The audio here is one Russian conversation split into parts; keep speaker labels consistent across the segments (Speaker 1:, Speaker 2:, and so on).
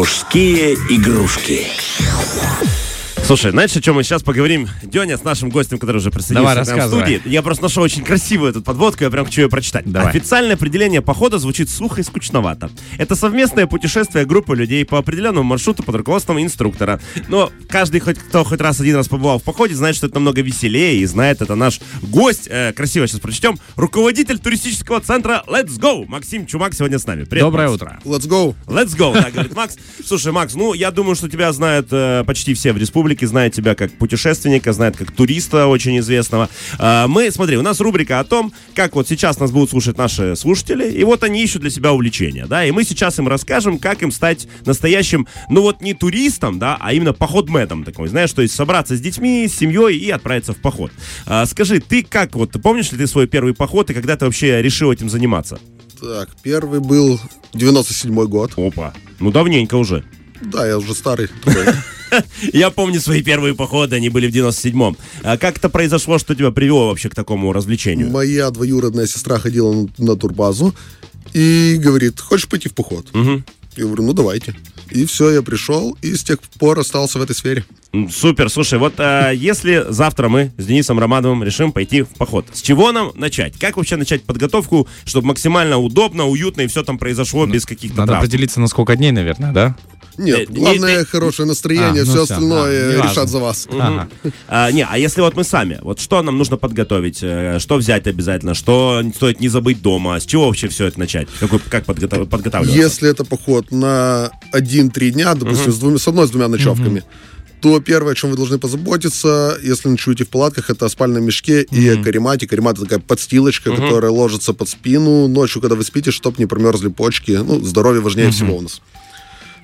Speaker 1: Мужские игрушки.
Speaker 2: Слушай, знаешь, о чем мы сейчас поговорим? Деня с нашим гостем, который уже присоединился
Speaker 3: Давай,
Speaker 2: к нам в студии. Я просто нашел очень красивую эту подводку, я прям хочу ее прочитать.
Speaker 3: Давай.
Speaker 2: Официальное определение похода звучит сухо и скучновато. Это совместное путешествие группы людей по определенному маршруту под руководством инструктора. Но каждый, хоть кто хоть раз один раз побывал в походе, знает, что это намного веселее, и знает это наш гость, э, красиво сейчас прочтем, руководитель туристического центра Let's Go, Максим Чумак сегодня с нами. Привет,
Speaker 3: Доброе
Speaker 2: Макс.
Speaker 3: утро.
Speaker 4: Let's go.
Speaker 2: Let's go, да, говорит Макс. Слушай, Макс, ну, я думаю, что тебя знают э, почти все в республике, знают тебя как путешественника, знают как туриста очень известного. А, мы, смотри, у нас рубрика о том, как вот сейчас нас будут слушать наши слушатели, и вот они ищут для себя увлечения, да, и мы сейчас им расскажем, как им стать настоящим, ну вот не туристом, да, а именно походмедом такой, знаешь, то есть собраться с детьми, с семьей и отправиться в поход. А, скажи, ты как вот, помнишь ли ты свой первый поход и когда ты вообще решил этим заниматься?
Speaker 4: Так, первый был 97 год.
Speaker 2: Опа, ну давненько уже.
Speaker 4: Да, я уже старый.
Speaker 2: Я помню свои первые походы, они были в 97-м. А как это произошло, что тебя привело вообще к такому развлечению?
Speaker 4: Моя двоюродная сестра ходила на, на турбазу и говорит, хочешь пойти в поход? Я говорю, ну давайте. И все, я пришел, и с тех пор остался в этой сфере.
Speaker 2: Супер, слушай, вот а, если завтра мы с Денисом Романовым решим пойти в поход, с чего нам начать? Как вообще начать подготовку, чтобы максимально удобно, уютно и все там произошло без каких-то
Speaker 3: Надо
Speaker 2: травм?
Speaker 3: определиться на сколько дней, наверное, да?
Speaker 2: Э,
Speaker 4: Нет,
Speaker 2: не-
Speaker 4: главное
Speaker 2: не-
Speaker 4: хорошее настроение,
Speaker 3: А, ну
Speaker 4: все
Speaker 3: всё,
Speaker 4: остальное
Speaker 3: а, неважно.
Speaker 4: решат за вас.
Speaker 3: Ага.
Speaker 2: А, не, а если вот мы сами, вот что нам нужно подготовить, э, что взять обязательно, что стоит не забыть дома, с чего вообще все это начать? Какой, как подготов- подготавливаться?
Speaker 4: Если это поход на 1-3 дня, допустим, с, двумя, с одной, с двумя ночевками, то первое, о чем вы должны позаботиться, если ночуете в палатках, это о спальном мешке и о каремате. Каремат это такая подстилочка, которая ложится под спину ночью, когда вы спите, чтобы не промерзли почки. Ну, здоровье важнее всего у нас.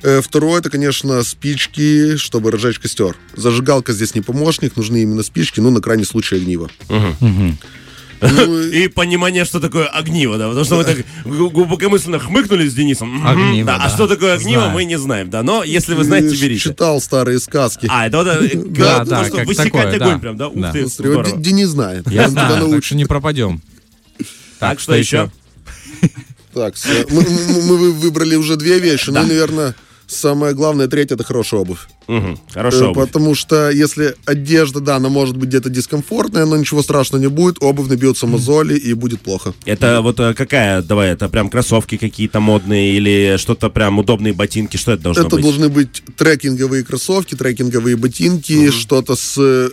Speaker 4: Э, Второе, это, конечно, спички, чтобы разжечь костер. Зажигалка здесь не помощник, нужны именно спички, ну, на крайний случай огниво. Ну, и-
Speaker 2: понимание, что такое огниво, да, потому что мы так глубокомысленно хмыкнули с Денисом.
Speaker 3: Огниво,
Speaker 2: да, А что такое огниво,
Speaker 3: Знаю.
Speaker 2: мы не знаем, да, но если вы знаете,
Speaker 4: и
Speaker 2: берите.
Speaker 4: Читал старые сказки.
Speaker 2: А, это вот э,
Speaker 3: Да,
Speaker 2: то,
Speaker 3: да,
Speaker 2: что
Speaker 3: как
Speaker 2: высекать
Speaker 3: такое,
Speaker 2: огонь
Speaker 3: да.
Speaker 2: прям, да? Ух ты, здорово.
Speaker 4: Денис знает.
Speaker 3: Я знаю, так что не пропадем.
Speaker 2: Так, что еще?
Speaker 4: Так, мы, мы- мы вы- выбрали уже две вещи. Ну, наверное, самое главное, третье, это хорошая обувь.
Speaker 2: Мгм,
Speaker 4: Э,
Speaker 2: Хорошо. обувь.
Speaker 4: Потому что если одежда, да, она может быть где-то дискомфортная, но ничего страшного не будет, обувь набьется мозоли и будет плохо.
Speaker 2: Это вот э, какая, давай, это прям кроссовки какие-то модные или что-то прям удобные ботинки, что это должно
Speaker 4: это
Speaker 2: быть?
Speaker 4: должны быть трекинговые кроссовки, трекинговые ботинки, что-то с э,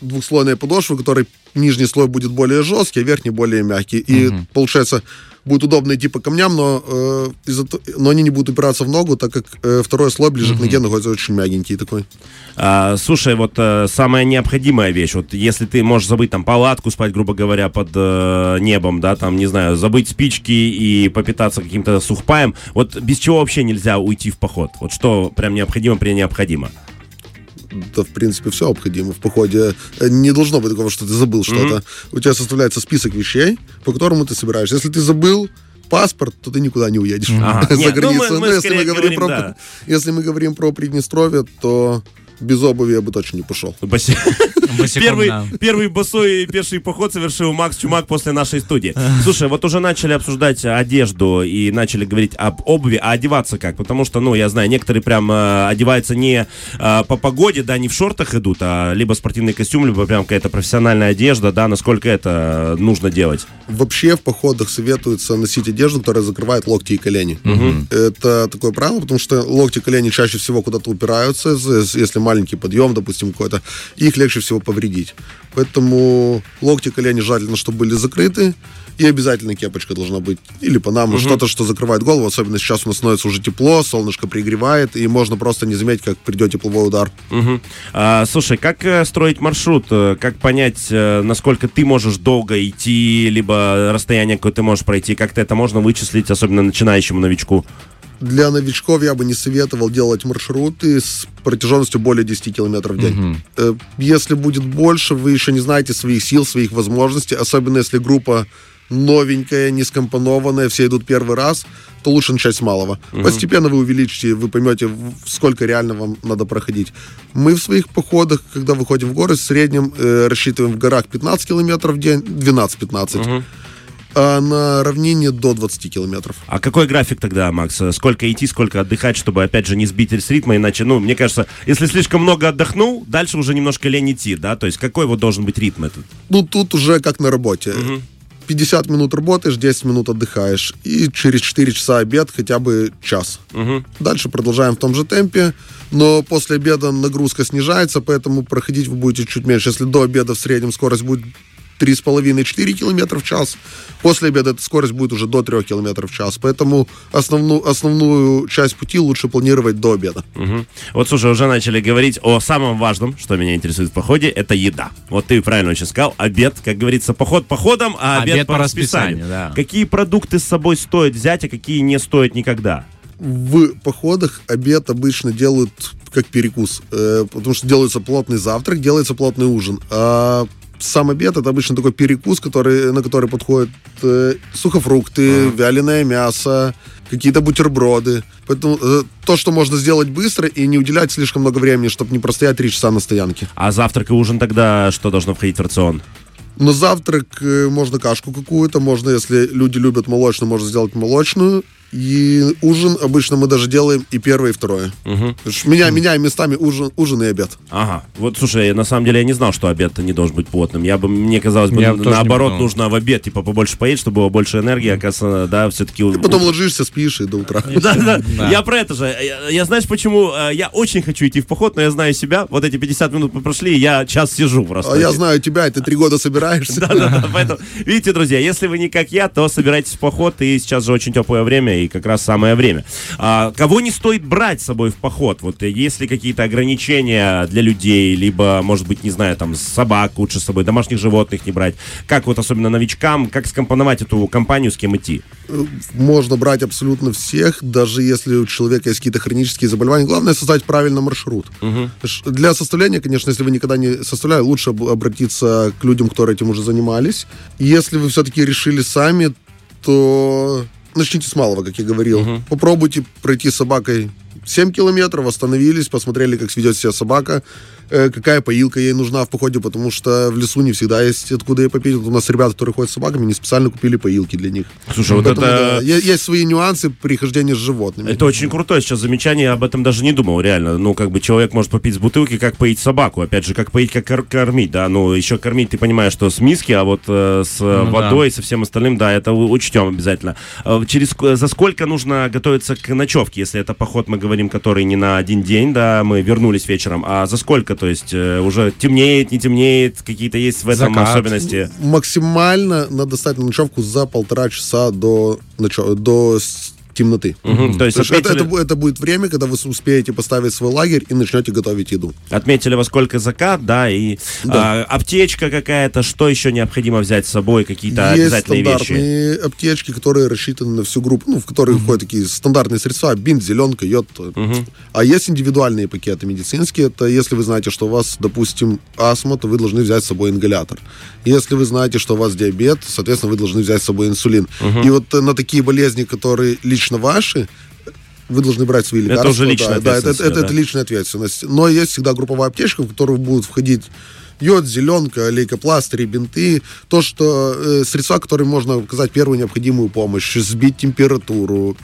Speaker 4: двухслойной подошвой, у которой нижний слой будет более жесткий, а верхний более мягкий. И получается, будет удобно идти по камням, но, э, из-за но они не будут упираться в ногу, так как э, второй слой ближе к ноге находится очень мягенький такой.
Speaker 2: А, слушай, вот э, самая необходимая вещь, вот если ты можешь забыть там палатку спать, грубо говоря, под э, небом, да, там, не знаю, забыть спички и попитаться каким-то сухпаем, вот без чего вообще нельзя уйти в поход? Вот что прям необходимо при необходимо?
Speaker 4: Да, в принципе, все необходимо в походе. Э, Не должно быть такого, что ты забыл что-то. У тебя составляется список вещей, по которому ты собираешься. Если ты забыл паспорт, то ты никуда не уедешь
Speaker 2: Ага.
Speaker 4: за
Speaker 2: Нет, ну, мы-
Speaker 4: границу.
Speaker 2: мы
Speaker 4: Но если мы говорим
Speaker 2: говорим,
Speaker 4: про
Speaker 2: да.
Speaker 4: если мы говорим про Приднестровье, то без обуви я бы точно не пошел.
Speaker 2: Боси-
Speaker 3: Босиком,
Speaker 2: Первый,
Speaker 3: да.
Speaker 2: первый босой пеший поход совершил Макс Чумак после нашей студии. Слушай, вот уже начали обсуждать одежду и начали говорить об обуви, а одеваться как? Потому что, ну, я знаю, некоторые прям э, одеваются не э, по погоде, да, не в шортах идут, а либо спортивный костюм, либо прям какая-то профессиональная одежда, да, насколько это нужно делать?
Speaker 4: Вообще в походах советуется носить одежду, которая закрывает локти и колени. Это такое правило, потому что локти и колени чаще всего куда-то упираются, если маленький подъем, допустим, какой-то, их легче всего повредить. Поэтому локти колени желательно, чтобы были закрыты, и обязательно кепочка должна быть. Или панама, что-то, что закрывает голову, особенно сейчас у нас становится уже тепло, солнышко пригревает, и можно просто не заметить, как придет тепловой удар.
Speaker 2: Мгм. А, слушай, как э, строить маршрут? Э, Как понять, э, насколько ты можешь долго идти, либо расстояние, какое ты можешь пройти? Как-то это можно вычислить, особенно начинающему новичку?
Speaker 4: Для новичков я бы не советовал делать маршруты с протяженностью более 10 километров в день. Э, Если будет больше, вы еще не знаете своих сил, своих возможностей, особенно если группа новенькая, не скомпонованная, все идут первый раз, то лучше начать с малого. Постепенно вы увеличите, вы поймете, сколько реально вам надо проходить. Мы в своих походах, когда выходим в горы, в среднем э, рассчитываем в горах 15 километров в день, 12-15. А на равнине до 20 километров.
Speaker 2: А какой график тогда, Макс? Сколько идти, сколько отдыхать, чтобы, опять же, не сбить с ритма, иначе, ну, мне кажется, если слишком много отдохнул, дальше уже немножко лень идти, да? То есть какой вот должен быть ритм этот?
Speaker 4: Ну, тут уже как на работе. 50 минут работаешь, 10 минут отдыхаешь. И через 4 часа обед хотя бы час. Дальше продолжаем в том же темпе. Но после обеда нагрузка снижается, поэтому проходить вы будете чуть меньше. Если до обеда в среднем скорость будет 3,5-4 километра в час. После обеда эта скорость будет уже до 3 километров в час. Поэтому основную, основную часть пути лучше планировать до обеда.
Speaker 2: Мгм. Вот, слушай, уже начали говорить о самом важном, что меня интересует в походе, это еда. Вот ты правильно очень сказал, обед, как говорится, поход походом, а обед,
Speaker 3: Обед
Speaker 2: по,
Speaker 3: по
Speaker 2: расписанию.
Speaker 3: расписанию, да.
Speaker 2: Какие продукты с собой стоит взять, а какие не стоит никогда?
Speaker 4: В походах обед обычно делают как перекус, э, потому что делается плотный завтрак, делается плотный ужин. А сам обед это обычно такой перекус, который, на который подходят э, сухофрукты, вяленое мясо, какие-то бутерброды. Поэтому э, то, что можно сделать быстро и не уделять слишком много времени, чтобы не простоять три часа на стоянке.
Speaker 2: А завтрак и ужин тогда что должно входить в рацион?
Speaker 4: На завтрак э, можно кашку какую-то, можно, если люди любят молочную, можно сделать молочную. И ужин обычно мы даже делаем и первое, и второе. Что Меня, меняем местами ужин, ужин и обед.
Speaker 2: Ага. Вот, слушай, на самом деле я не знал, что обед не должен быть плотным. Я бы, мне казалось бы,
Speaker 3: Я
Speaker 2: наоборот, нужно в обед, типа, побольше поесть, чтобы было больше энергии, оказывается, да, все-таки...
Speaker 4: И потом ложишься, спишь и до утра.
Speaker 2: Да, да, я про это же. Я, знаешь, почему э, я очень хочу идти в поход, но я знаю себя. Вот эти 50 минут мы прошли, и я час сижу просто.
Speaker 4: А я знаю тебя, и ты три года собираешься.
Speaker 2: Да, да, да, поэтому, видите, друзья, если вы не как я, то собирайтесь в поход, и сейчас же очень теплое время, и как раз самое время. А, кого не стоит брать с собой в поход? Вот есть ли какие-то ограничения для людей, либо, может быть, не знаю, там, собак лучше с собой, домашних животных не брать? Как вот особенно новичкам, как скомпоновать эту компанию, с кем идти?
Speaker 4: Можно брать абсолютно всех, даже если у человека есть какие-то хронические заболевания. Главное создать правильно маршрут. Ш- Для составления, конечно, если вы никогда не составляли, лучше об- обратиться к людям, которые этим уже занимались. Если вы все-таки решили сами, то начните с малого, как я говорил. Попробуйте пройти с собакой 7 километров, остановились, посмотрели, как ведет себя собака, какая поилка ей нужна в походе, потому что в лесу не всегда есть откуда ей попить. Вот у нас ребята, которые ходят с собаками, не специально купили поилки для них.
Speaker 2: Слушай, вот это...
Speaker 4: да, есть свои нюансы при хождении с животными.
Speaker 2: Это очень крутое сейчас замечание, я об этом даже не думал, реально. Ну, как бы человек может попить с бутылки, как поить собаку. Опять же, как поить, как кор- кормить, да. Ну, еще кормить, ты понимаешь, что с миски, а вот э, с э,
Speaker 3: Ну
Speaker 2: водой, со всем остальным, да, это учтем обязательно. А Через, за сколько нужно готовиться к ночевке, если это поход, мы говорим, который не на один день, да, мы вернулись вечером, а за сколько, то есть э, уже темнеет, не темнеет, какие-то есть в этом
Speaker 3: Закат.
Speaker 2: особенности?
Speaker 4: Максимально надо стать на ночевку за полтора часа до, до темноты.
Speaker 2: Мгм, То есть
Speaker 4: То это,
Speaker 2: отметили-
Speaker 4: это, бу- это будет время, когда вы успеете поставить свой лагерь и начнете готовить еду.
Speaker 2: Отметили, во сколько закат, да, и а, аптечка какая-то, что еще необходимо взять с собой, какие-то
Speaker 4: Есть
Speaker 2: обязательные вещи.
Speaker 4: стандартные аптечки, которые рассчитаны на всю группу, ну, в которые входят такие стандартные средства, бинт, зеленка, йод. А есть индивидуальные пакеты медицинские. Это если вы знаете, что у вас, допустим, астма, то вы должны взять с собой ингалятор. Если вы знаете, что у вас диабет, соответственно, вы должны взять с собой инсулин. И вот э, на такие болезни, которые лично ваши, вы должны брать свои
Speaker 2: Это
Speaker 4: лекарства.
Speaker 2: уже личная
Speaker 4: да, да, это,
Speaker 2: ответственность,
Speaker 4: это,
Speaker 2: да.
Speaker 4: это личная ответственность. Но есть всегда групповая аптечка, в которую будут входить йод, зеленка, лейкопластыри, бинты, то, что э, средства, которыми можно оказать первую необходимую помощь, сбить температуру,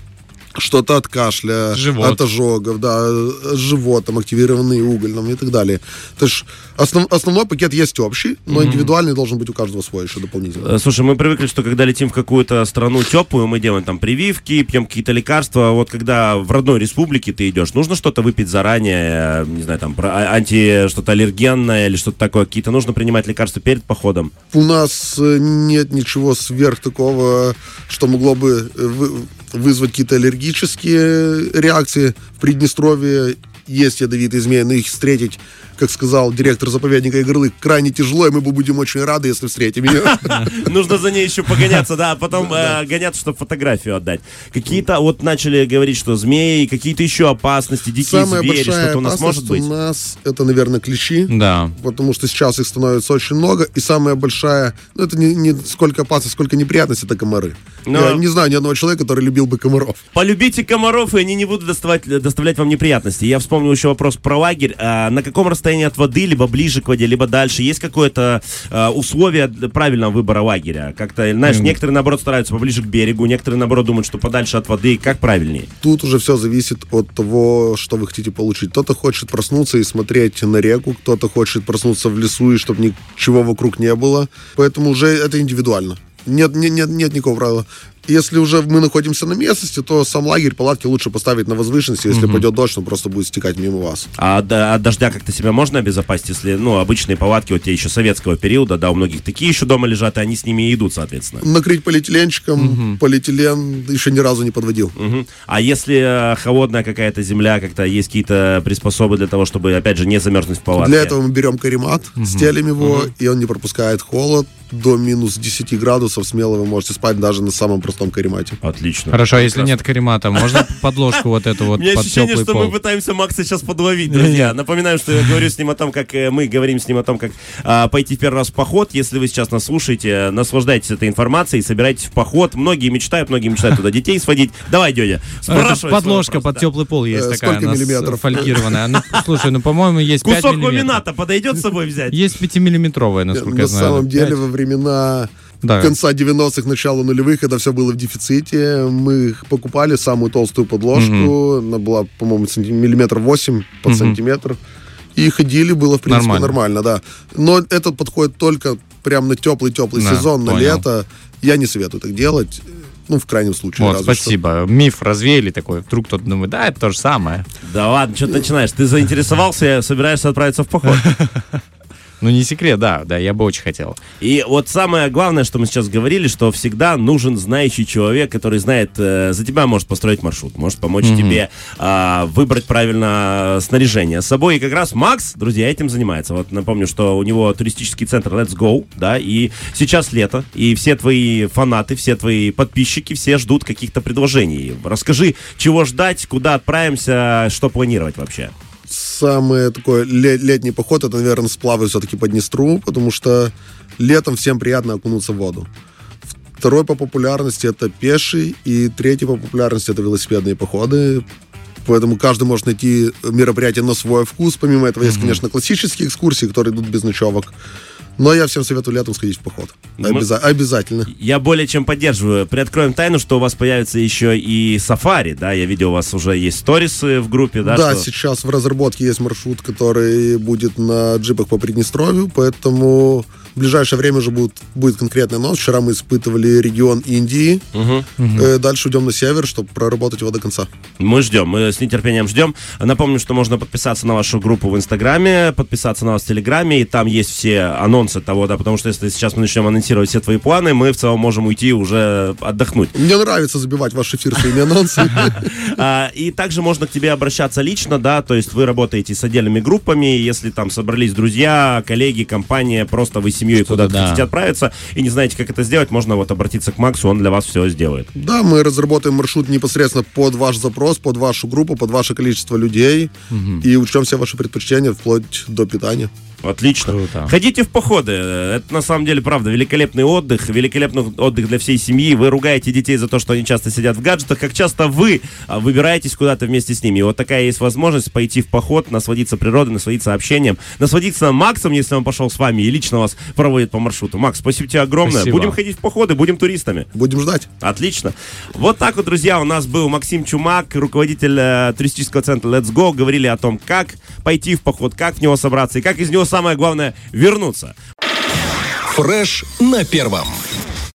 Speaker 4: что-то от кашля,
Speaker 3: Живот.
Speaker 4: от ожогов, да, с животом, активированный угольным и так далее. То есть основ- основной пакет есть общий, но индивидуальный должен быть у каждого свой еще дополнительно.
Speaker 2: Э, Слушай, мы привыкли, что когда летим в какую-то страну теплую, мы делаем там прививки, пьем какие-то лекарства. Вот когда в родной республике ты идешь, нужно что-то выпить заранее, э, не знаю, там, про- а- анти, что-то аллергенное или что-то такое, какие-то нужно принимать лекарства перед походом.
Speaker 4: У нас э, нет ничего сверх такого, что могло бы вы- вызвать какие-то аллергические реакции. В Приднестровье есть ядовитые змеи, но их встретить, как сказал директор заповедника Игрлык, крайне тяжело, и мы бы будем очень рады, если встретим ее.
Speaker 2: Нужно за ней еще погоняться, да, а потом э, гоняться, чтобы фотографию отдать. Какие-то, вот начали говорить, что змеи, какие-то еще опасности, дикие
Speaker 4: Самая
Speaker 2: звери, что-то у нас может быть?
Speaker 4: у нас это, наверное, клещи.
Speaker 3: Да.
Speaker 4: Потому что сейчас их становится очень много. И самая большая, ну это не, не сколько опасность, сколько неприятность, это комары.
Speaker 2: Но-
Speaker 4: Я не знаю ни одного человека, который любил бы комаров.
Speaker 2: Полюбите комаров, и они не будут доставать, доставлять вам неприятности. Я вспомнил еще вопрос про лагерь. А на каком расстоянии расстоянии от воды, либо ближе к воде, либо дальше? Есть какое-то э, условие правильного выбора лагеря? Как-то, знаешь,
Speaker 3: Мгм.
Speaker 2: некоторые, наоборот, стараются поближе к берегу, некоторые, наоборот, думают, что подальше от воды. Как правильнее?
Speaker 4: Тут уже все зависит от того, что вы хотите получить. Кто-то хочет проснуться и смотреть на реку, кто-то хочет проснуться в лесу, и чтобы ничего вокруг не было. Поэтому уже это индивидуально. Нет, нет, нет, нет никакого правила. Если уже мы находимся на местности, то сам лагерь, палатки лучше поставить на возвышенности. Если пойдет дождь, он просто будет стекать мимо вас.
Speaker 2: А от, от дождя как-то себя можно обезопасить, если, ну, обычные палатки вот те еще советского периода, да, у многих такие еще дома лежат, и они с ними и идут, соответственно.
Speaker 4: Накрыть полиэтиленчиком, полиэтилен еще ни разу не подводил.
Speaker 2: Мгм. А если э, холодная какая-то земля, как-то есть какие-то приспособы для того, чтобы, опять же, не замерзнуть в палатке?
Speaker 4: Для этого мы берем каремат, стелим его, и он не пропускает холод. До минус 10 градусов смело вы можете спать даже на самом простом каремате.
Speaker 2: Отлично.
Speaker 3: Хорошо, а если нет каремата, можно подложку вот эту вот
Speaker 2: У меня ощущение, что мы пытаемся Макса сейчас подловить, друзья. Напоминаю, что я говорю с ним о том, как э, мы говорим с ним о том, как а, пойти в первый раз в поход. Если вы сейчас нас слушаете, наслаждайтесь этой информацией, собирайтесь в поход. Многие мечтают, многие мечтают туда детей сводить. Давай, Дядя, спрашивай.
Speaker 3: Подложка под теплый пол есть
Speaker 4: Э,
Speaker 3: такая,
Speaker 4: миллиметров?
Speaker 3: фольгированная. Ну, слушай, ну, по-моему, есть 5
Speaker 2: Кусок ламината подойдет с собой взять?
Speaker 3: Есть 5-миллиметровая, насколько
Speaker 4: На
Speaker 3: я знаю.
Speaker 4: самом деле, во времена
Speaker 3: Да.
Speaker 4: конца 90-х, начала нулевых, когда все было в дефиците, мы их покупали самую толстую подложку. Она была, по-моему, миллиметр 8 по
Speaker 3: Мгм.
Speaker 4: сантиметр. И ходили, было, в принципе,
Speaker 3: Нормально.
Speaker 4: нормально. да. Но этот подходит только прям на теплый-теплый
Speaker 3: Да,
Speaker 4: сезон, на
Speaker 3: понял.
Speaker 4: лето. Я не советую так делать. Ну, в крайнем случае.
Speaker 3: Вот,
Speaker 4: разве что.
Speaker 3: спасибо. Миф развеяли такой. Вдруг кто-то думает, да, это то же самое.
Speaker 2: Да ладно, что ты начинаешь? Ты заинтересовался, собираешься отправиться в поход.
Speaker 3: Ну, не секрет, да, да, я бы очень хотел.
Speaker 2: И вот самое главное, что мы сейчас говорили, что всегда нужен знающий человек, который знает, э, за тебя может построить маршрут, может помочь тебе а, выбрать правильно снаряжение с собой. И как раз Макс, друзья, этим занимается. Вот напомню, что у него туристический центр Let's Go, да, и сейчас лето, и все твои фанаты, все твои подписчики, все ждут каких-то предложений. Расскажи, чего ждать, куда отправимся, что планировать вообще.
Speaker 4: Самый такой ле- летний поход, это, наверное, сплавы все-таки по Днестру, потому что летом всем приятно окунуться в воду. Второй по популярности это пеший, и третий по популярности это велосипедные походы. Поэтому каждый может найти мероприятие на свой вкус. Помимо этого есть, конечно, классические экскурсии, которые идут без ночевок. Но я всем советую летом сходить в поход.
Speaker 2: Мы-
Speaker 4: Обяза- Обязательно.
Speaker 2: Я более чем поддерживаю. Приоткроем тайну, что у вас появится еще и сафари, да? Я видел, у вас уже есть сторисы в группе, да?
Speaker 4: Да,
Speaker 2: что-
Speaker 4: сейчас в разработке есть маршрут, который будет на джипах по Приднестровью, поэтому в ближайшее время уже будет, будет конкретный нос. Вчера мы испытывали регион Индии,
Speaker 2: Мгм.
Speaker 4: Э, дальше идем на север, чтобы проработать его до конца.
Speaker 2: Мы ждем, мы с нетерпением ждем. Напомню, что можно подписаться на вашу группу в Инстаграме, подписаться на вас в Телеграме, и там есть все анонсы того, да, потому что если сейчас мы начнем анонсировать все твои планы, мы в целом можем уйти уже отдохнуть.
Speaker 4: Мне нравится забивать ваш эфир своими анонсами.
Speaker 2: А, И также можно к тебе обращаться лично, да, то есть вы работаете с отдельными группами, если там собрались друзья, коллеги, компания, просто вы семьей куда-то
Speaker 3: да.
Speaker 2: хотите отправиться и не знаете, как это сделать, можно вот обратиться к Максу, он для вас все сделает.
Speaker 4: Да, мы разработаем маршрут непосредственно под ваш запрос, под вашу группу, под ваше количество людей и учтем все ваши предпочтения вплоть до питания.
Speaker 2: Отлично.
Speaker 3: Круто.
Speaker 2: Ходите в походы. Это на самом деле правда великолепный отдых, великолепный отдых для всей семьи. Вы ругаете детей за то, что они часто сидят в гаджетах. Как часто вы а, выбираетесь куда-то вместе с ними. И вот такая есть возможность пойти в поход, насладиться природой, насладиться общением, насладиться Максом, если он пошел с вами и лично вас проводит по маршруту. Макс, спасибо тебе огромное.
Speaker 3: Спасибо.
Speaker 2: Будем ходить в походы, будем туристами.
Speaker 4: Будем ждать.
Speaker 2: Отлично. Вот так вот, друзья, у нас был Максим Чумак, руководитель э, туристического центра Let's Go. Говорили о том, как пойти в поход, как в него собраться и как из него, самое главное, вернуться.
Speaker 1: Фреш на первом.